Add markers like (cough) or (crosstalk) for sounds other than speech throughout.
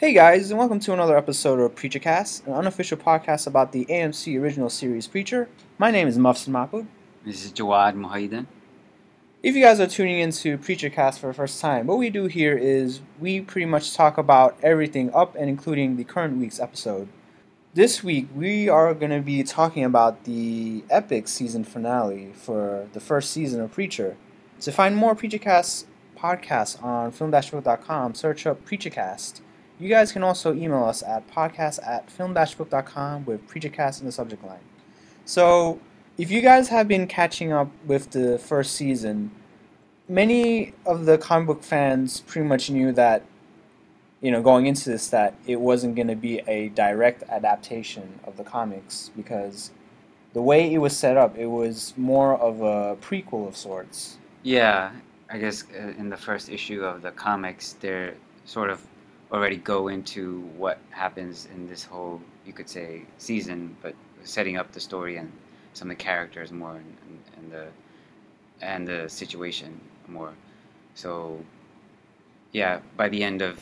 Hey guys, and welcome to another episode of Preacher Cast, an unofficial podcast about the AMC original series Preacher. My name is Mufsin Mahbub. This is Jawad Muhayidin. If you guys are tuning into Preacher Cast for the first time, what we do here is we pretty much talk about everything up and including the current week's episode. This week we are going to be talking about the epic season finale for the first season of Preacher. To find more Preacher Cast podcasts on film-book.com, search up Preacher Cast. You guys can also email us at podcast at film-book.com with PreacherCast in the subject line. So, if you guys have been catching up with the first season, many of the comic book fans pretty much knew that, you know, going into this, that it wasn't going to be a direct adaptation of the comics because the way it was set up, it was more of a prequel of sorts. Yeah, I guess uh, in the first issue of the comics, they're sort of already go into what happens in this whole, you could say, season, but setting up the story and some of the characters more and, and, and the and the situation more. So, yeah, by the end of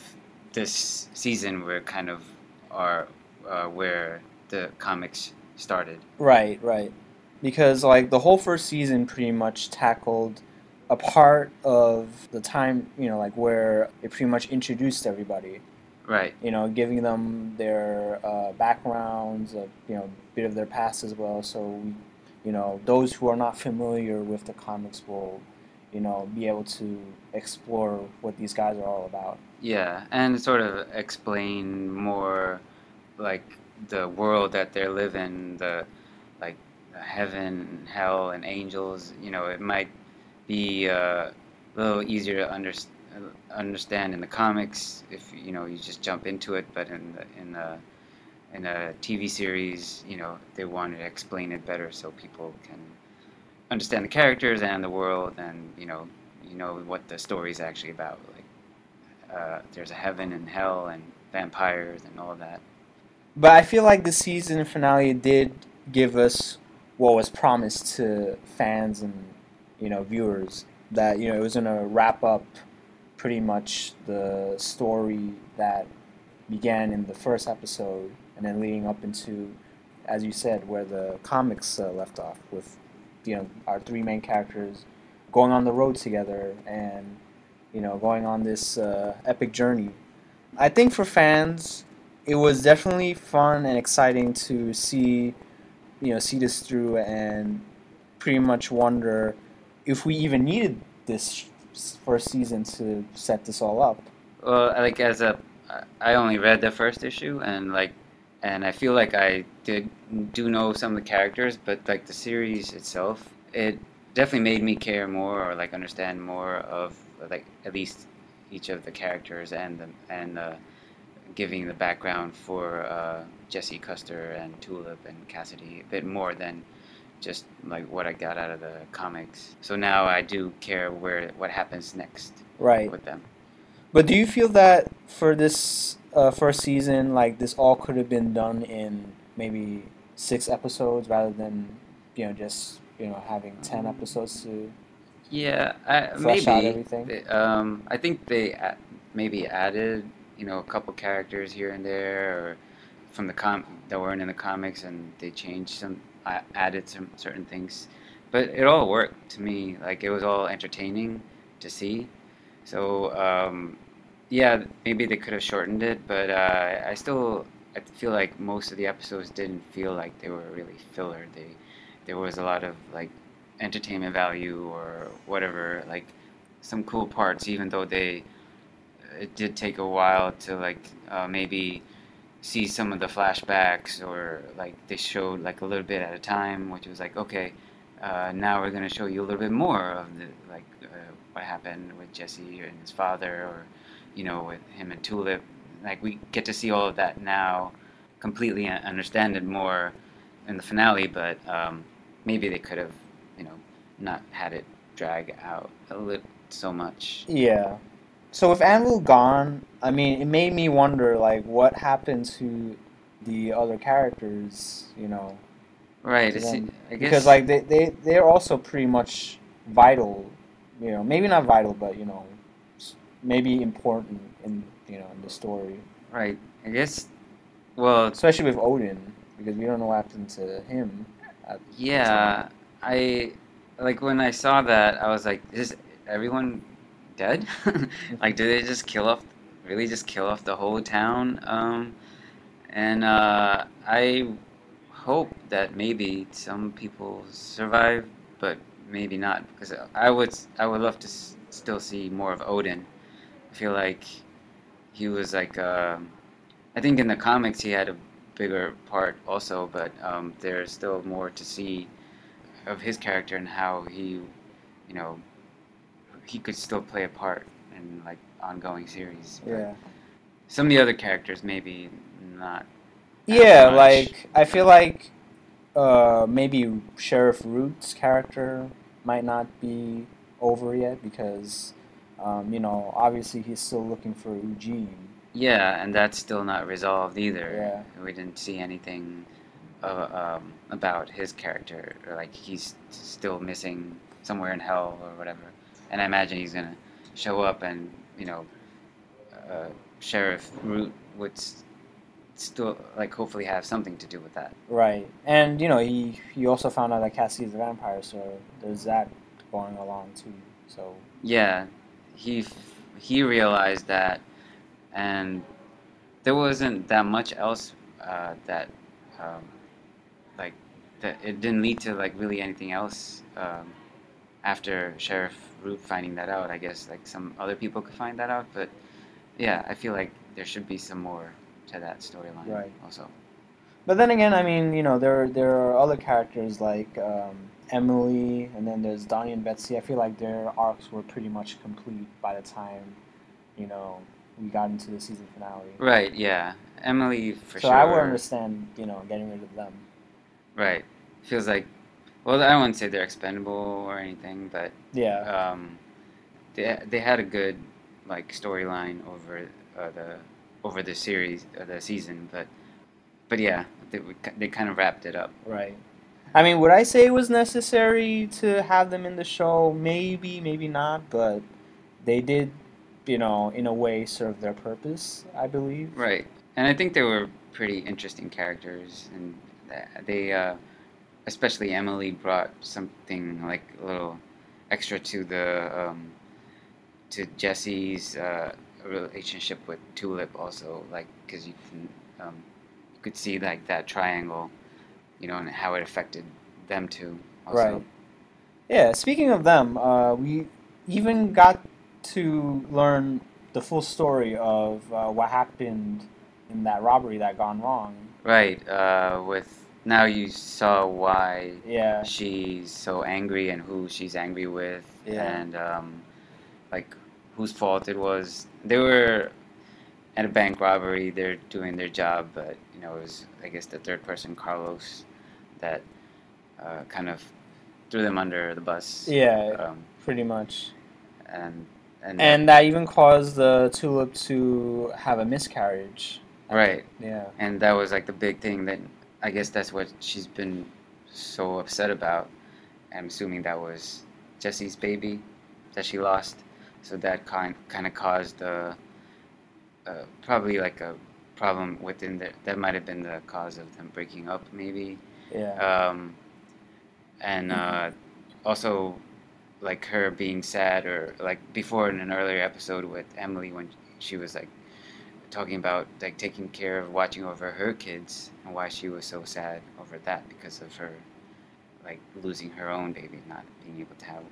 this season, we're kind of are uh, where the comics started. Right, right. Because like the whole first season pretty much tackled a part of the time, you know, like where it pretty much introduced everybody. Right. You know, giving them their uh, backgrounds, a you know, bit of their past as well. So, you know, those who are not familiar with the comics will, you know, be able to explore what these guys are all about. Yeah, and sort of explain more, like the world that they live in, the like heaven, hell, and angels. You know, it might be uh, a little easier to under, understand in the comics if you know you just jump into it, but in the, in the in a TV series, you know, they wanted to explain it better so people can understand the characters and the world, and you know, you know what the story is actually about. Like, uh, there's a heaven and hell and vampires and all of that. But I feel like the season finale did give us what was promised to fans and you know viewers that you know it was gonna wrap up pretty much the story that began in the first episode and then leading up into as you said where the comics uh, left off with you know our three main characters going on the road together and you know going on this uh, epic journey. I think for fans it was definitely fun and exciting to see you know see this through and pretty much wonder if we even needed this first season to set this all up. Well, like as a, I only read the first issue, and like, and I feel like I did do know some of the characters, but like the series itself, it definitely made me care more or like understand more of like at least each of the characters and the and uh, giving the background for uh, Jesse Custer and Tulip and Cassidy a bit more than just like what I got out of the comics. So now I do care where what happens next. Right. With them. But do you feel that for this uh, first season, like this all could have been done in maybe six episodes rather than you know just you know having ten episodes to yeah I, flesh maybe out everything? They, um, I think they a- maybe added you know a couple characters here and there or from the com that weren't in the comics and they changed some I added some certain things, but it all worked to me. Like it was all entertaining to see. So um, yeah, maybe they could have shortened it, but uh, I still I feel like most of the episodes didn't feel like they were really filler. They there was a lot of like entertainment value or whatever, like some cool parts, even though they it did take a while to like uh, maybe see some of the flashbacks or like they showed like a little bit at a time, which was like okay, uh, now we're gonna show you a little bit more of the like uh, what happened with Jesse and his father, or you know with him and Tulip. Like we get to see all of that now, completely understand it more in the finale, but um, maybe they could have you know not had it drag out a little so much. Yeah. So with Annville gone, I mean, it made me wonder, like, what happened to the other characters, you know? Right. to It's. I guess Because, like, they, they, they're also pretty much vital, you know, maybe not vital, but, you know, maybe important in, you know, in the story. Right. I guess. Well, especially with Odin, because we don't know what happened to him. at yeah. I like when I saw that. I was like, "Is everyone dead? (laughs) like, do they just kill off? Really, just kill off the whole town?" Um, and uh, I hope that maybe some people survive, but maybe not because I would I would love to s- still see more of Odin. I feel like he was like um I think in the comics he had a bigger part also, but um, there's still more to see of his character and how he, you know, he could still play a part in like ongoing series. But Yeah. Some of the other characters maybe not. Yeah, much. like I feel like uh, maybe Sheriff Root's character might not be over yet because um, you know obviously he's still looking for Eugene. Yeah, and that's still not resolved either. Yeah. We didn't see anything uh, um, about his character, or like he's still missing somewhere in hell or whatever. And I imagine he's gonna show up, and you know, uh, Sheriff Root would still like hopefully have something to do with that. Right, and you know he he also found out that Cassie's a vampire, so there's that going along too. So Yeah, he f- he realized that, and there wasn't that much else uh, that, um, like, that it didn't lead to like really anything else um, after Sheriff Root finding that out. I guess like some other people could find that out, but yeah, I feel like there should be some more to that storyline. Right. Also. But then again, I mean, you know, there there are other characters like um, Emily, and then there's Donnie and Betsy. I feel like their arcs were pretty much complete by the time, you know, we got into the season finale. Right. Yeah. Emily for so sure. I would understand, you know, getting rid of them. Right. Feels like, well, I wouldn't say they're expendable or anything, but Yeah, um, they they had a good like storyline over uh, the over the series uh, the season, but but yeah, they they kind of wrapped it up. right. I mean, would I say it was necessary to have them in the show? Maybe, maybe not, but they did, you know, in a way serve their purpose, I believe. Right, and I think they were pretty interesting characters, and they uh, especially Emily brought something like a little extra to the um, to Jesse's uh, relationship with Tulip also, like because you can um, you could see like that triangle, you know, and how it affected them too. Also. Right. Yeah, speaking of them, uh, we even got to learn the full story of uh, what happened in that robbery that gone wrong. Right. Uh, with now you saw why Yeah, she's so angry and who she's angry with Yeah. and um, like whose fault it was. They were at a bank robbery. They're doing their job, but you know it was I guess the third person Carlos that uh, kind of threw them under the bus. yeah, Um, pretty much. and and, And that even caused the tulip to have a miscarriage. right. Yeah, And that was like the big thing that I guess that's what she's been so upset about. I'm assuming that was Jesse's baby that she lost. So that kind kind of caused uh, uh, probably like a problem within the that might have been the cause of them breaking up maybe. yeah, Um, and uh, also like her being sad or like before in an earlier episode with Emily when she was like talking about like taking care of watching over her kids and why she was so sad over that because of her like losing her own baby not being able to have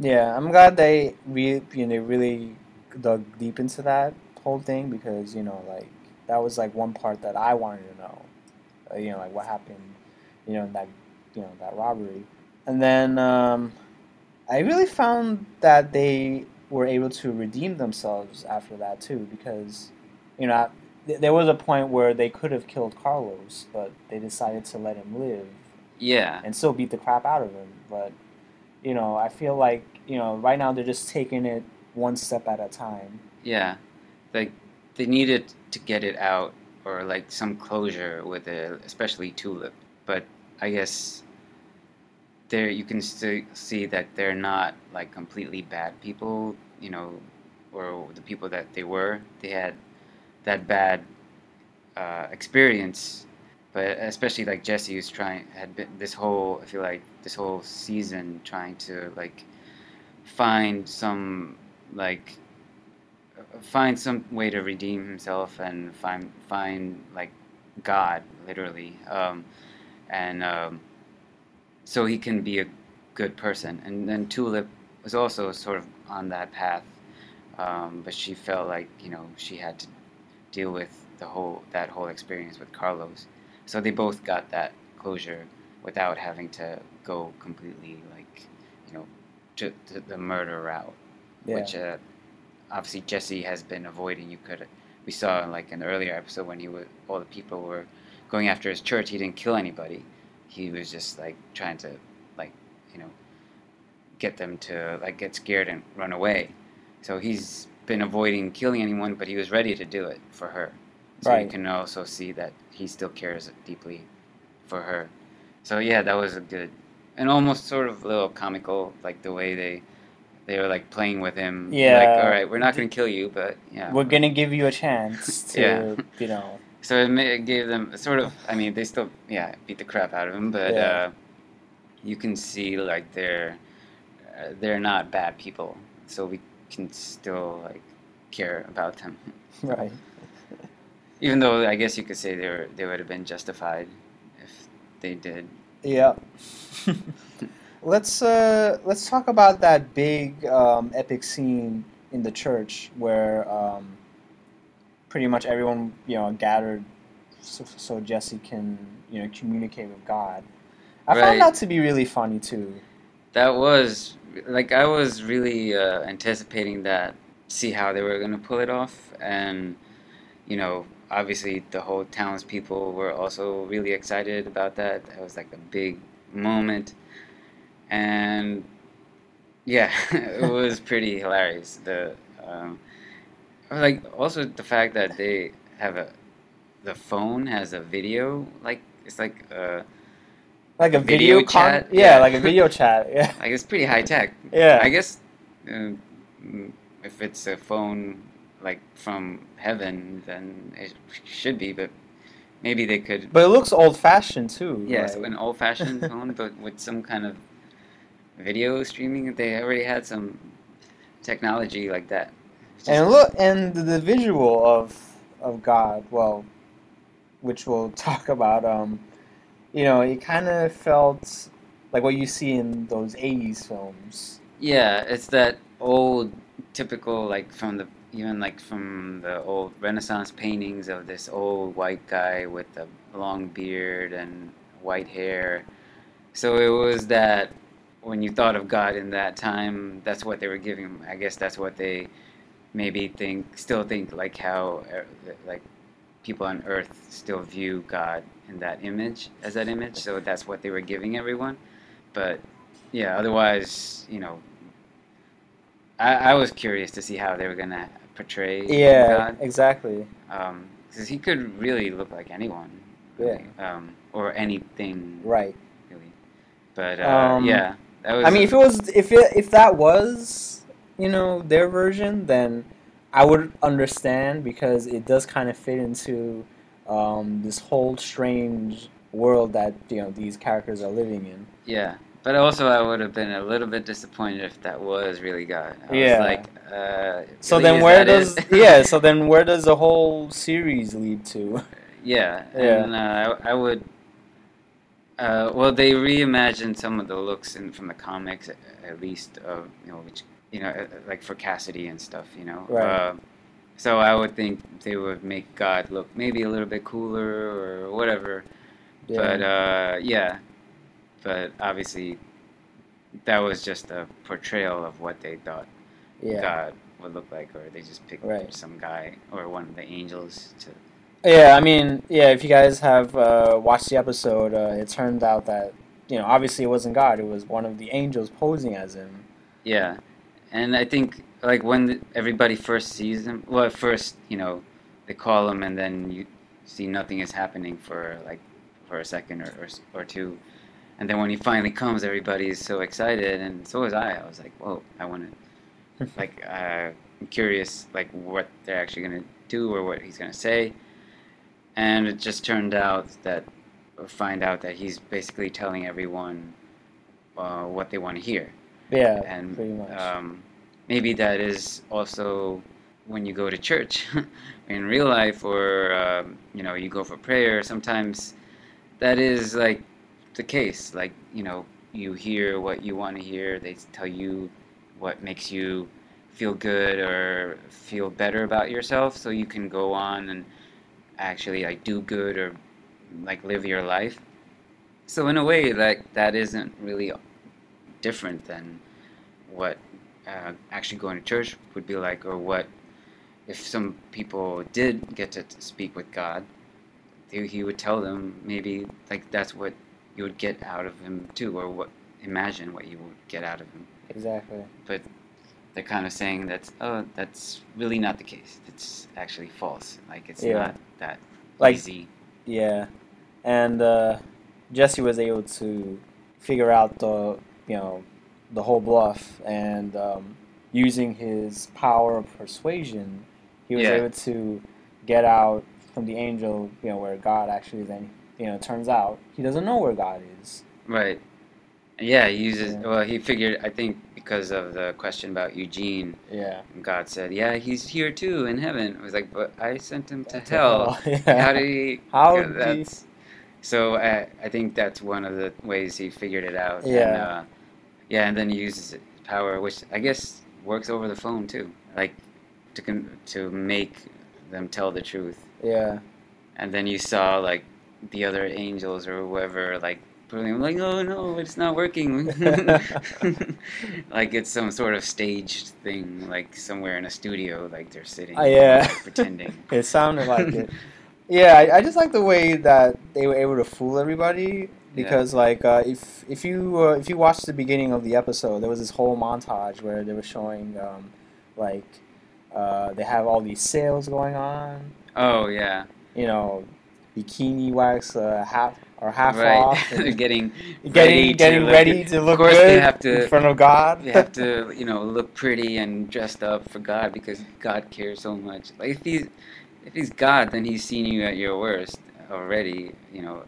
yeah. I'm glad they re- you know really dug deep into that whole thing because you know like that was like one part that I wanted to know. Uh, you know like what happened, you know in that you know that robbery, and then um, I really found that they were able to redeem themselves after that too because you know th- there was a point where they could have killed Carlos but they decided to let him live yeah and still beat the crap out of him. But you know, I feel like you know right now they're just taking it one step at a time. yeah like they needed to get it out or like some closure with it especially tulip but i guess there you can still see that they're not like completely bad people you know or the people that they were they had that bad uh, experience. But especially like Jesse, who's trying had been this whole I feel like this whole season trying to like find some like find some way to redeem himself and find find like God literally, um, and um, so he can be a good person. And then Tulip was also sort of on that path, um, but she felt like you know she had to deal with the whole that whole experience with Carlos. So they both got that closure without having to go completely like you know to, to the murder route, Yeah. which uh, obviously Jesse has been avoiding. You could we saw like in the earlier episode when he was all the people were going after his church. He didn't kill anybody. He was just like trying to like you know get them to like get scared and run away. So he's been avoiding killing anyone, but he was ready to do it for her. So you can also see that he still cares deeply for her. So yeah, that was a good and almost sort of a little comical, like the way they they were like playing with him. Yeah. Like, all right, we're not going to kill you, but yeah. We're gonna give you a chance (laughs) to, Yeah. you know. So it, gave them sort of. I mean, they still yeah beat the crap out of them, but Yeah. uh, you can see like they're uh, they're not bad people, so we can still like care about them. (laughs) Right. Even though I guess you could say they were they would have been justified if they did. Yeah. (laughs) let's uh let's talk about that big um, epic scene in the church where um, pretty much everyone you know gathered so, so Jesse can you know communicate with God. I Right. found that to be really funny too. That was like I was really uh, anticipating that, see how they were gonna pull it off, and you know, obviously the whole townspeople were also really excited about that. That was like a big moment, and yeah, (laughs) it was pretty hilarious. The um, like also the fact that they have a the phone has a video like it's like uh Like a Video video, con- chat? Yeah, Yeah. like a video (laughs) chat. Yeah. like it's pretty high tech. Yeah. I guess uh, if it's a phone like from heaven, then it should be. But maybe they could. But it looks old fashioned too. Yes, like- an old-fashioned (laughs) phone, but with some kind of video streaming. They already had some technology like that. And look, and the, the visual of of God, well, which we'll (laughs) talk about. Um, you know, it kind of felt like what you see in those '80s films. Yeah, it's that old, typical like from the even like from the old Renaissance paintings of this old white guy with a long beard and white hair. So it was that when you thought of God in that time, that's what they were giving. I guess that's what they maybe think, still think like how uh, like people on Earth still view God in that image as that image. So that's what they were giving everyone. But yeah, otherwise, you know, I, I was curious to see how they were gonna portray Yeah, God, exactly. because he could really look like anyone, really, um, or anything, Right. really. But uh, Um, yeah, that was. I mean, if it was, if it, if that was, you know, their version, then I would understand because it does kind of fit into um, this whole strange world that you know these characters are living in. yeah, but also I would have been a little bit disappointed if that was really God. I Yeah. was like, uh, So then, where does yeah? (laughs) So then, where does the whole series lead to? Yeah, Yeah. and uh, I, I would. Uh, well, they reimagined some of the looks in from the comics, at, at least of you know, which you know, uh, like for Cassidy and stuff, you know. Right. Uh, so I would think they would make God look maybe a little bit cooler or whatever. But uh, yeah, but obviously, that was just a portrayal of what they thought yeah, God would look like, or they just picked Right. some guy or one of the angels to. yeah. I mean, yeah. If you guys have uh, watched the episode, uh, it turned out that you know, obviously, it wasn't God. It was one of the angels posing as him. Yeah, and I think like when everybody first sees him, well, at first you know they call him, and then you see nothing is happening for like for a second or or, or two, and then when he finally comes, everybody is so excited, and so was I. I was like, whoa, I want to (laughs) like uh, I'm curious like what they're actually gonna do or what he's gonna say, and it just turned out that or find out that he's basically telling everyone uh, what they want to hear, Yeah, and pretty much. um, maybe that is also when you go to church (laughs) in real life or um, you know you go for prayer sometimes that is like the case like you know you hear what you want to hear they tell you what makes you feel good or feel better about yourself so you can go on and actually like do good or like live your life so in a way like that isn't really different than what uh, actually going to church would be like, or what if some people did get to speak with God, he, he would tell them maybe like that's what you would get out of him too, or what imagine what you would get out of him. exactly. But they're kind of saying that oh, that's really not the case. It's actually false. Like it's Yeah. not that Like- easy. Yeah, and uh, Jesse was able to figure out the you know the whole bluff, and um, using his power of persuasion, he was Yeah. able to get out from the angel. You know where God actually then you know turns out he doesn't know where God is. Right. Yeah, he uses. Yeah. Well, he figured. I think because of the question about Eugene, Yeah. God said, "Yeah, he's here too in heaven." I was like, "But I sent him to (laughs) To hell. hell, (laughs) yeah. How did he? (laughs) How yeah, did he- So I, I think that's one of the ways he figured it out. And, Yeah. uh, yeah, and then he uses power, which I guess works over the phone too, like to con- to make them tell the truth. Yeah. And then you saw like the other angels or whoever like putting like, oh no, it's not working. (laughs) (laughs) like it's some sort of staged thing, like somewhere in a studio, like they're sitting, Ah, yeah. (laughs) pretending. It sounded like it. Yeah, I, I just like the way that they were able to fool everybody because, like, uh, if if you uh, if you watch the beginning of the episode, there was this whole montage where they were showing, um, like, uh, they have all these sales going on. Oh yeah, You know, bikini wax uh, half or half right. off. (laughs) they're and getting getting ready getting to look- ready to look course good they have to- in front of God. They have to, you know, look pretty and dressed up for God because God cares so much. Like if he's if he's God, then he's seen you at your worst already. You know,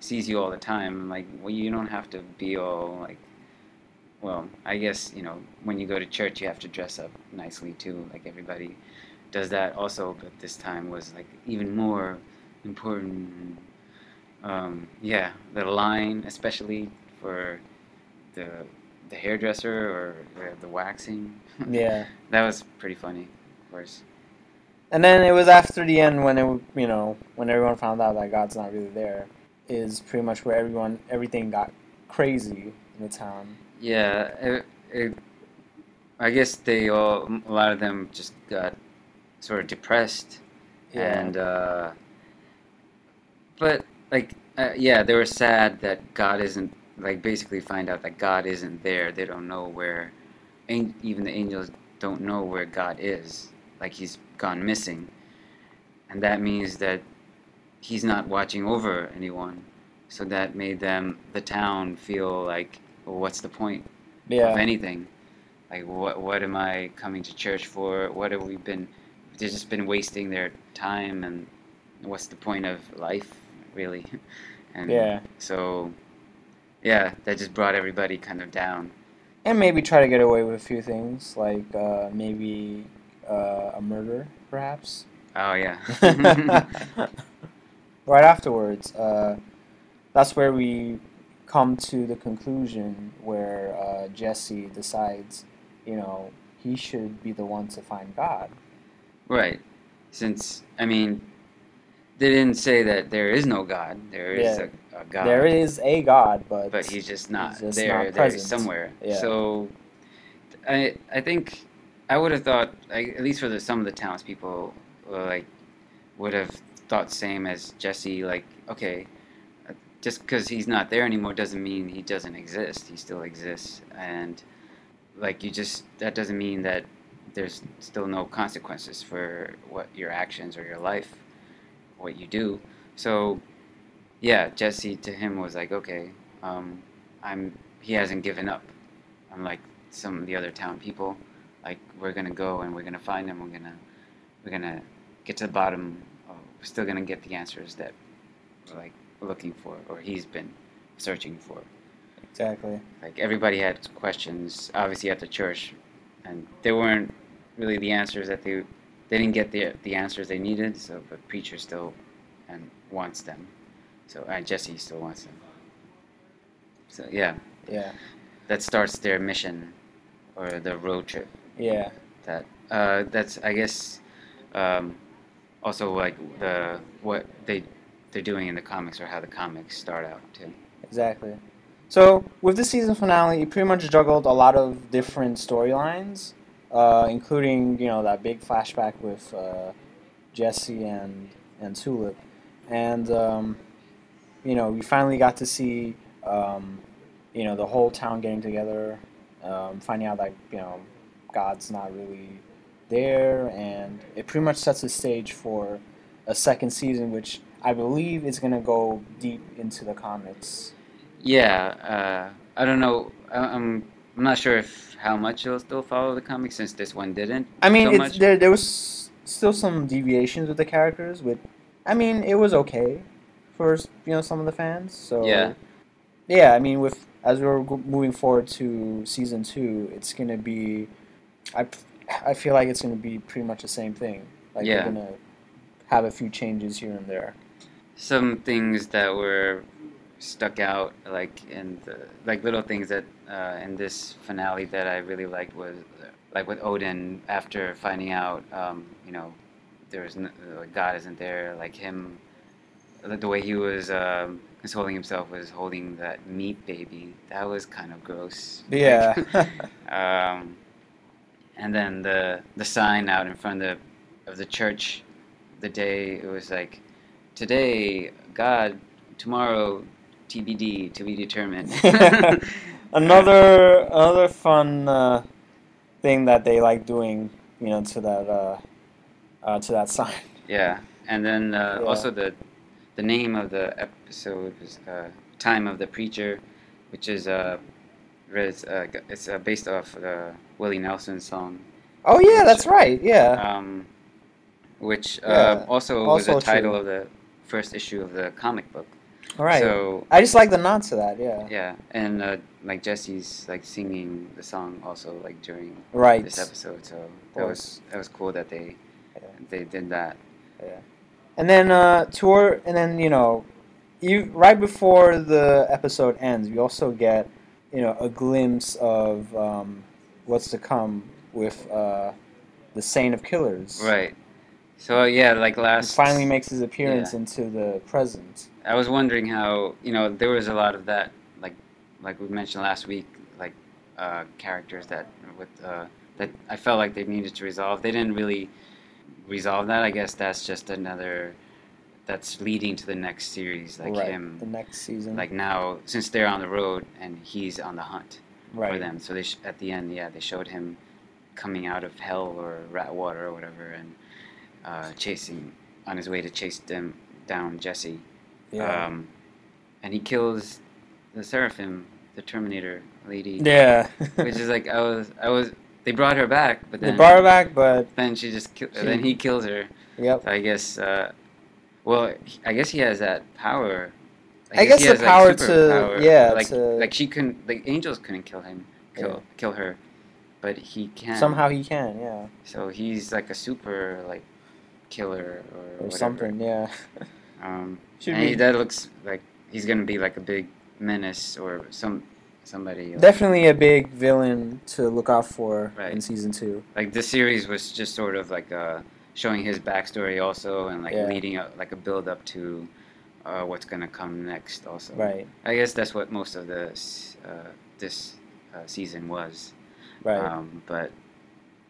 sees you all the time. Like, well, you don't have to be all like. Well, I guess you know when you go to church, you have to dress up nicely too. Like everybody does that also, but this time was like even more important. Um, yeah, the line, especially for the the hairdresser or, or the waxing. (laughs) yeah. that was pretty funny, of course. And then it was after the end when it, you know, when everyone found out that God's not really there, is pretty much where everyone, everything got crazy in the town. Yeah, it, it, I guess they all, a lot of them just got sort of depressed, Yeah. and uh, but like, uh, yeah, they were sad that God isn't like basically find out that God isn't there. They don't know where, an- even the angels don't know where God is. Like he's gone missing, and that means that he's not watching over anyone. So that made them, the town, feel like, well, what's the point of anything? Like, what what am I coming to church for? What have we been? They've just been wasting their time, and what's the point of life, really? (laughs) And Yeah. So, yeah, that just brought everybody kind of down. And maybe try to get away with a few things, like uh, maybe uh, a murder, perhaps. Oh yeah. (laughs) (laughs) right afterwards, uh, that's where we come to the conclusion where uh, Jesse decides, you know, he should be the one to find God. right. Since I mean, they didn't say that there is no God. There is Yeah. a, a God. There is a God, but but he's just not he's just there. not there somewhere. Yeah. So, I I think I would have thought, like, at least for the, some of the townspeople, uh, like, would have thought same as Jesse. Like, okay, uh, just because he's not there anymore doesn't mean he doesn't exist. He still exists, and like you just that doesn't mean that there's still no consequences for what your actions or your life, what you do. So, yeah, Jesse to him was like, okay, um, I'm. He hasn't given up, unlike some of the other town people. Like we're gonna go and we're gonna find him. We're gonna, we're gonna get to the bottom. We're still gonna get the answers that we're like looking for, or he's been searching for. Exactly. Like everybody had questions, obviously at the church, and they weren't really the answers that they they didn't get the the answers they needed. So, but preacher still and wants them. So, uh, Jesse still wants them. So yeah, Yeah. that starts their mission or the road trip. Yeah. That uh, that's I guess um, also like the what they they're doing in the comics or how the comics start out too. Exactly. So with the season finale, you pretty much juggled a lot of different storylines, uh, including you know that big flashback with uh, Jesse and and Tulip, and um, you know we finally got to see um, you know the whole town getting together, um, finding out that you know God's not really there, and it pretty much sets the stage for a second season, which I believe is gonna go deep into the comics. Yeah, uh, I don't know. I, I'm I'm not sure if how much it'll still follow the comics since this one didn't. I mean, so there there was still some deviations with the characters. With, I mean, it was okay for you know some of the fans. So Yeah. yeah. I mean, with as we're moving forward to season two, it's gonna be, I I feel like it's gonna be pretty much the same thing. Like Yeah. they're gonna have a few changes here and there. Some things that were stuck out, like in the like little things that uh, in this finale that I really liked was like with Odin after finding out, um, you know, there's n- uh, God isn't there. Like him, the the way he was um, consoling himself was holding that meat baby. That was kind of gross. Like, Yeah. (laughs) um, and then the the sign out in front of the, of the church, the day it was like, today God, tomorrow TBD to be determined. (laughs) another another fun uh, thing that they like doing, you know, to that uh, uh, to that sign. yeah, and then uh, Yeah. also the the name of the episode was uh, "Time of the Preacher," which is uh, uh, it's uh, based off the Willie Nelson song. Oh yeah, that's right. Yeah. um, which uh, Yeah, also, was the title true. of the first issue of the comic book. All right. So I just like the nod to that. Yeah. yeah, and uh, like Jesse's like singing the song also like during Right. this episode. So that was that was cool that they Yeah. they did that. Yeah. And then uh, tour, and then you know, you right before the episode ends, we also get you know a glimpse of um, what's to come with uh, the Saint of Killers. Right. So yeah, like He last finally makes his appearance Yeah. into the present. I was wondering how you know there was a lot of that like like we mentioned last week like uh, characters that with uh, that I felt like they needed to resolve. They didn't really resolve that. I guess that's just another that's leading to the next series like right. him The next season. like now since they're on the road and he's on the hunt right. for them. So they sh- at the end yeah they showed him coming out of hell or Ratwater or whatever and uh, chasing on his way to chase them down Jesse. Yeah. Um, and he kills the Seraphim, the Terminator lady. yeah. (laughs) Which is like I was, I was. They brought her back, but they brought her back, but then she just, ki- She- then he kills her. yep. So I guess, uh, well, I guess he has that power. I guess he the has, like, power to- superpower. yeah, like to- like she couldn't, like angels couldn't kill him, kill Yeah. kill her, but he can. Somehow he can, yeah, So he's like a super like killer or, or whatever. something, yeah. (laughs) Um, (laughs) Should and he, that looks like he's gonna be like a big menace or some somebody. Like, definitely a big villain to look out for in season two. like this series was just sort of like uh, showing his backstory also, and like Yeah. leading up like a build up to uh, what's gonna come next also. Right, I guess that's what most of this uh, this uh, season was. right. Um, but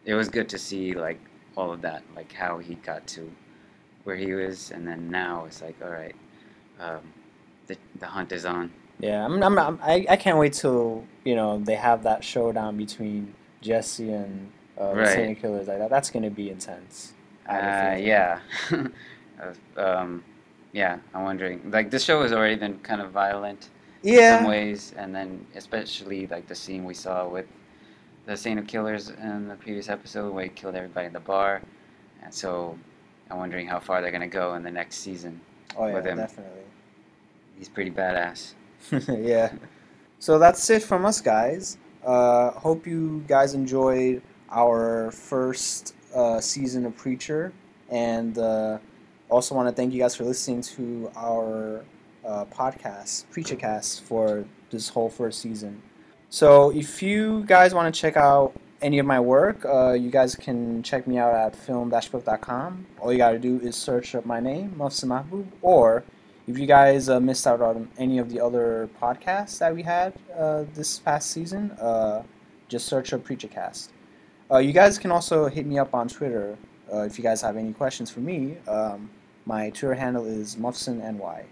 it was good to see like all of that, like how he got to where he was, and then now it's like, all right, um, the the hunt is on. Yeah, I'm, I'm, I'm, I, I can't wait till you know they have that showdown between Jesse and uh, the Right. Saint of Killers. Like that, that's gonna be intense. Uh, yeah, (laughs) um, yeah. I'm wondering. Like this show has already been kind of violent in some ways, and then especially like the scene we saw with the Saint of Killers in the previous episode where he killed everybody in the bar, and so I'm wondering how far they're gonna go in the next season. Oh yeah, With him. definitely. He's pretty badass. (laughs) yeah. So that's it from us, guys. Uh, hope you guys enjoyed our first uh, season of Preacher, and uh, also want to thank you guys for listening to our uh, podcast, PreacherCast, for this whole first season. So if you guys want to check out any of my work, uh, you guys can check me out at film-book.com. All you got to do is search up my name, Mufsin Mahbub, or if you guys uh, missed out on any of the other podcasts that we had uh, this past season, uh, just search up PreacherCast. Uh, you guys can also hit me up on Twitter uh, if you guys have any questions for me. Um, my Twitter handle is MufsinNY.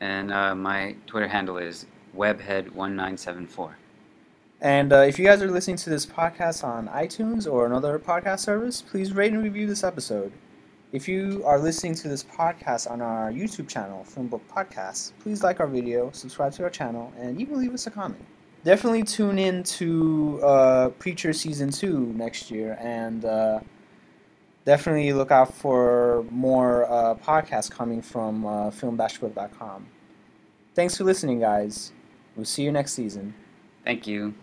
And uh, my Twitter handle is webhead1974. And uh, if you guys are listening to this podcast on iTunes or another podcast service, please rate and review this episode. If you are listening to this podcast on our YouTube channel, Film Book Podcast, please like our video, subscribe to our channel, and even leave us a comment. Definitely tune in to uh, Preacher Season 2 next year, and uh, definitely look out for more uh, podcasts coming from uh. Thanks for listening, guys. We'll see you next season. Thank you.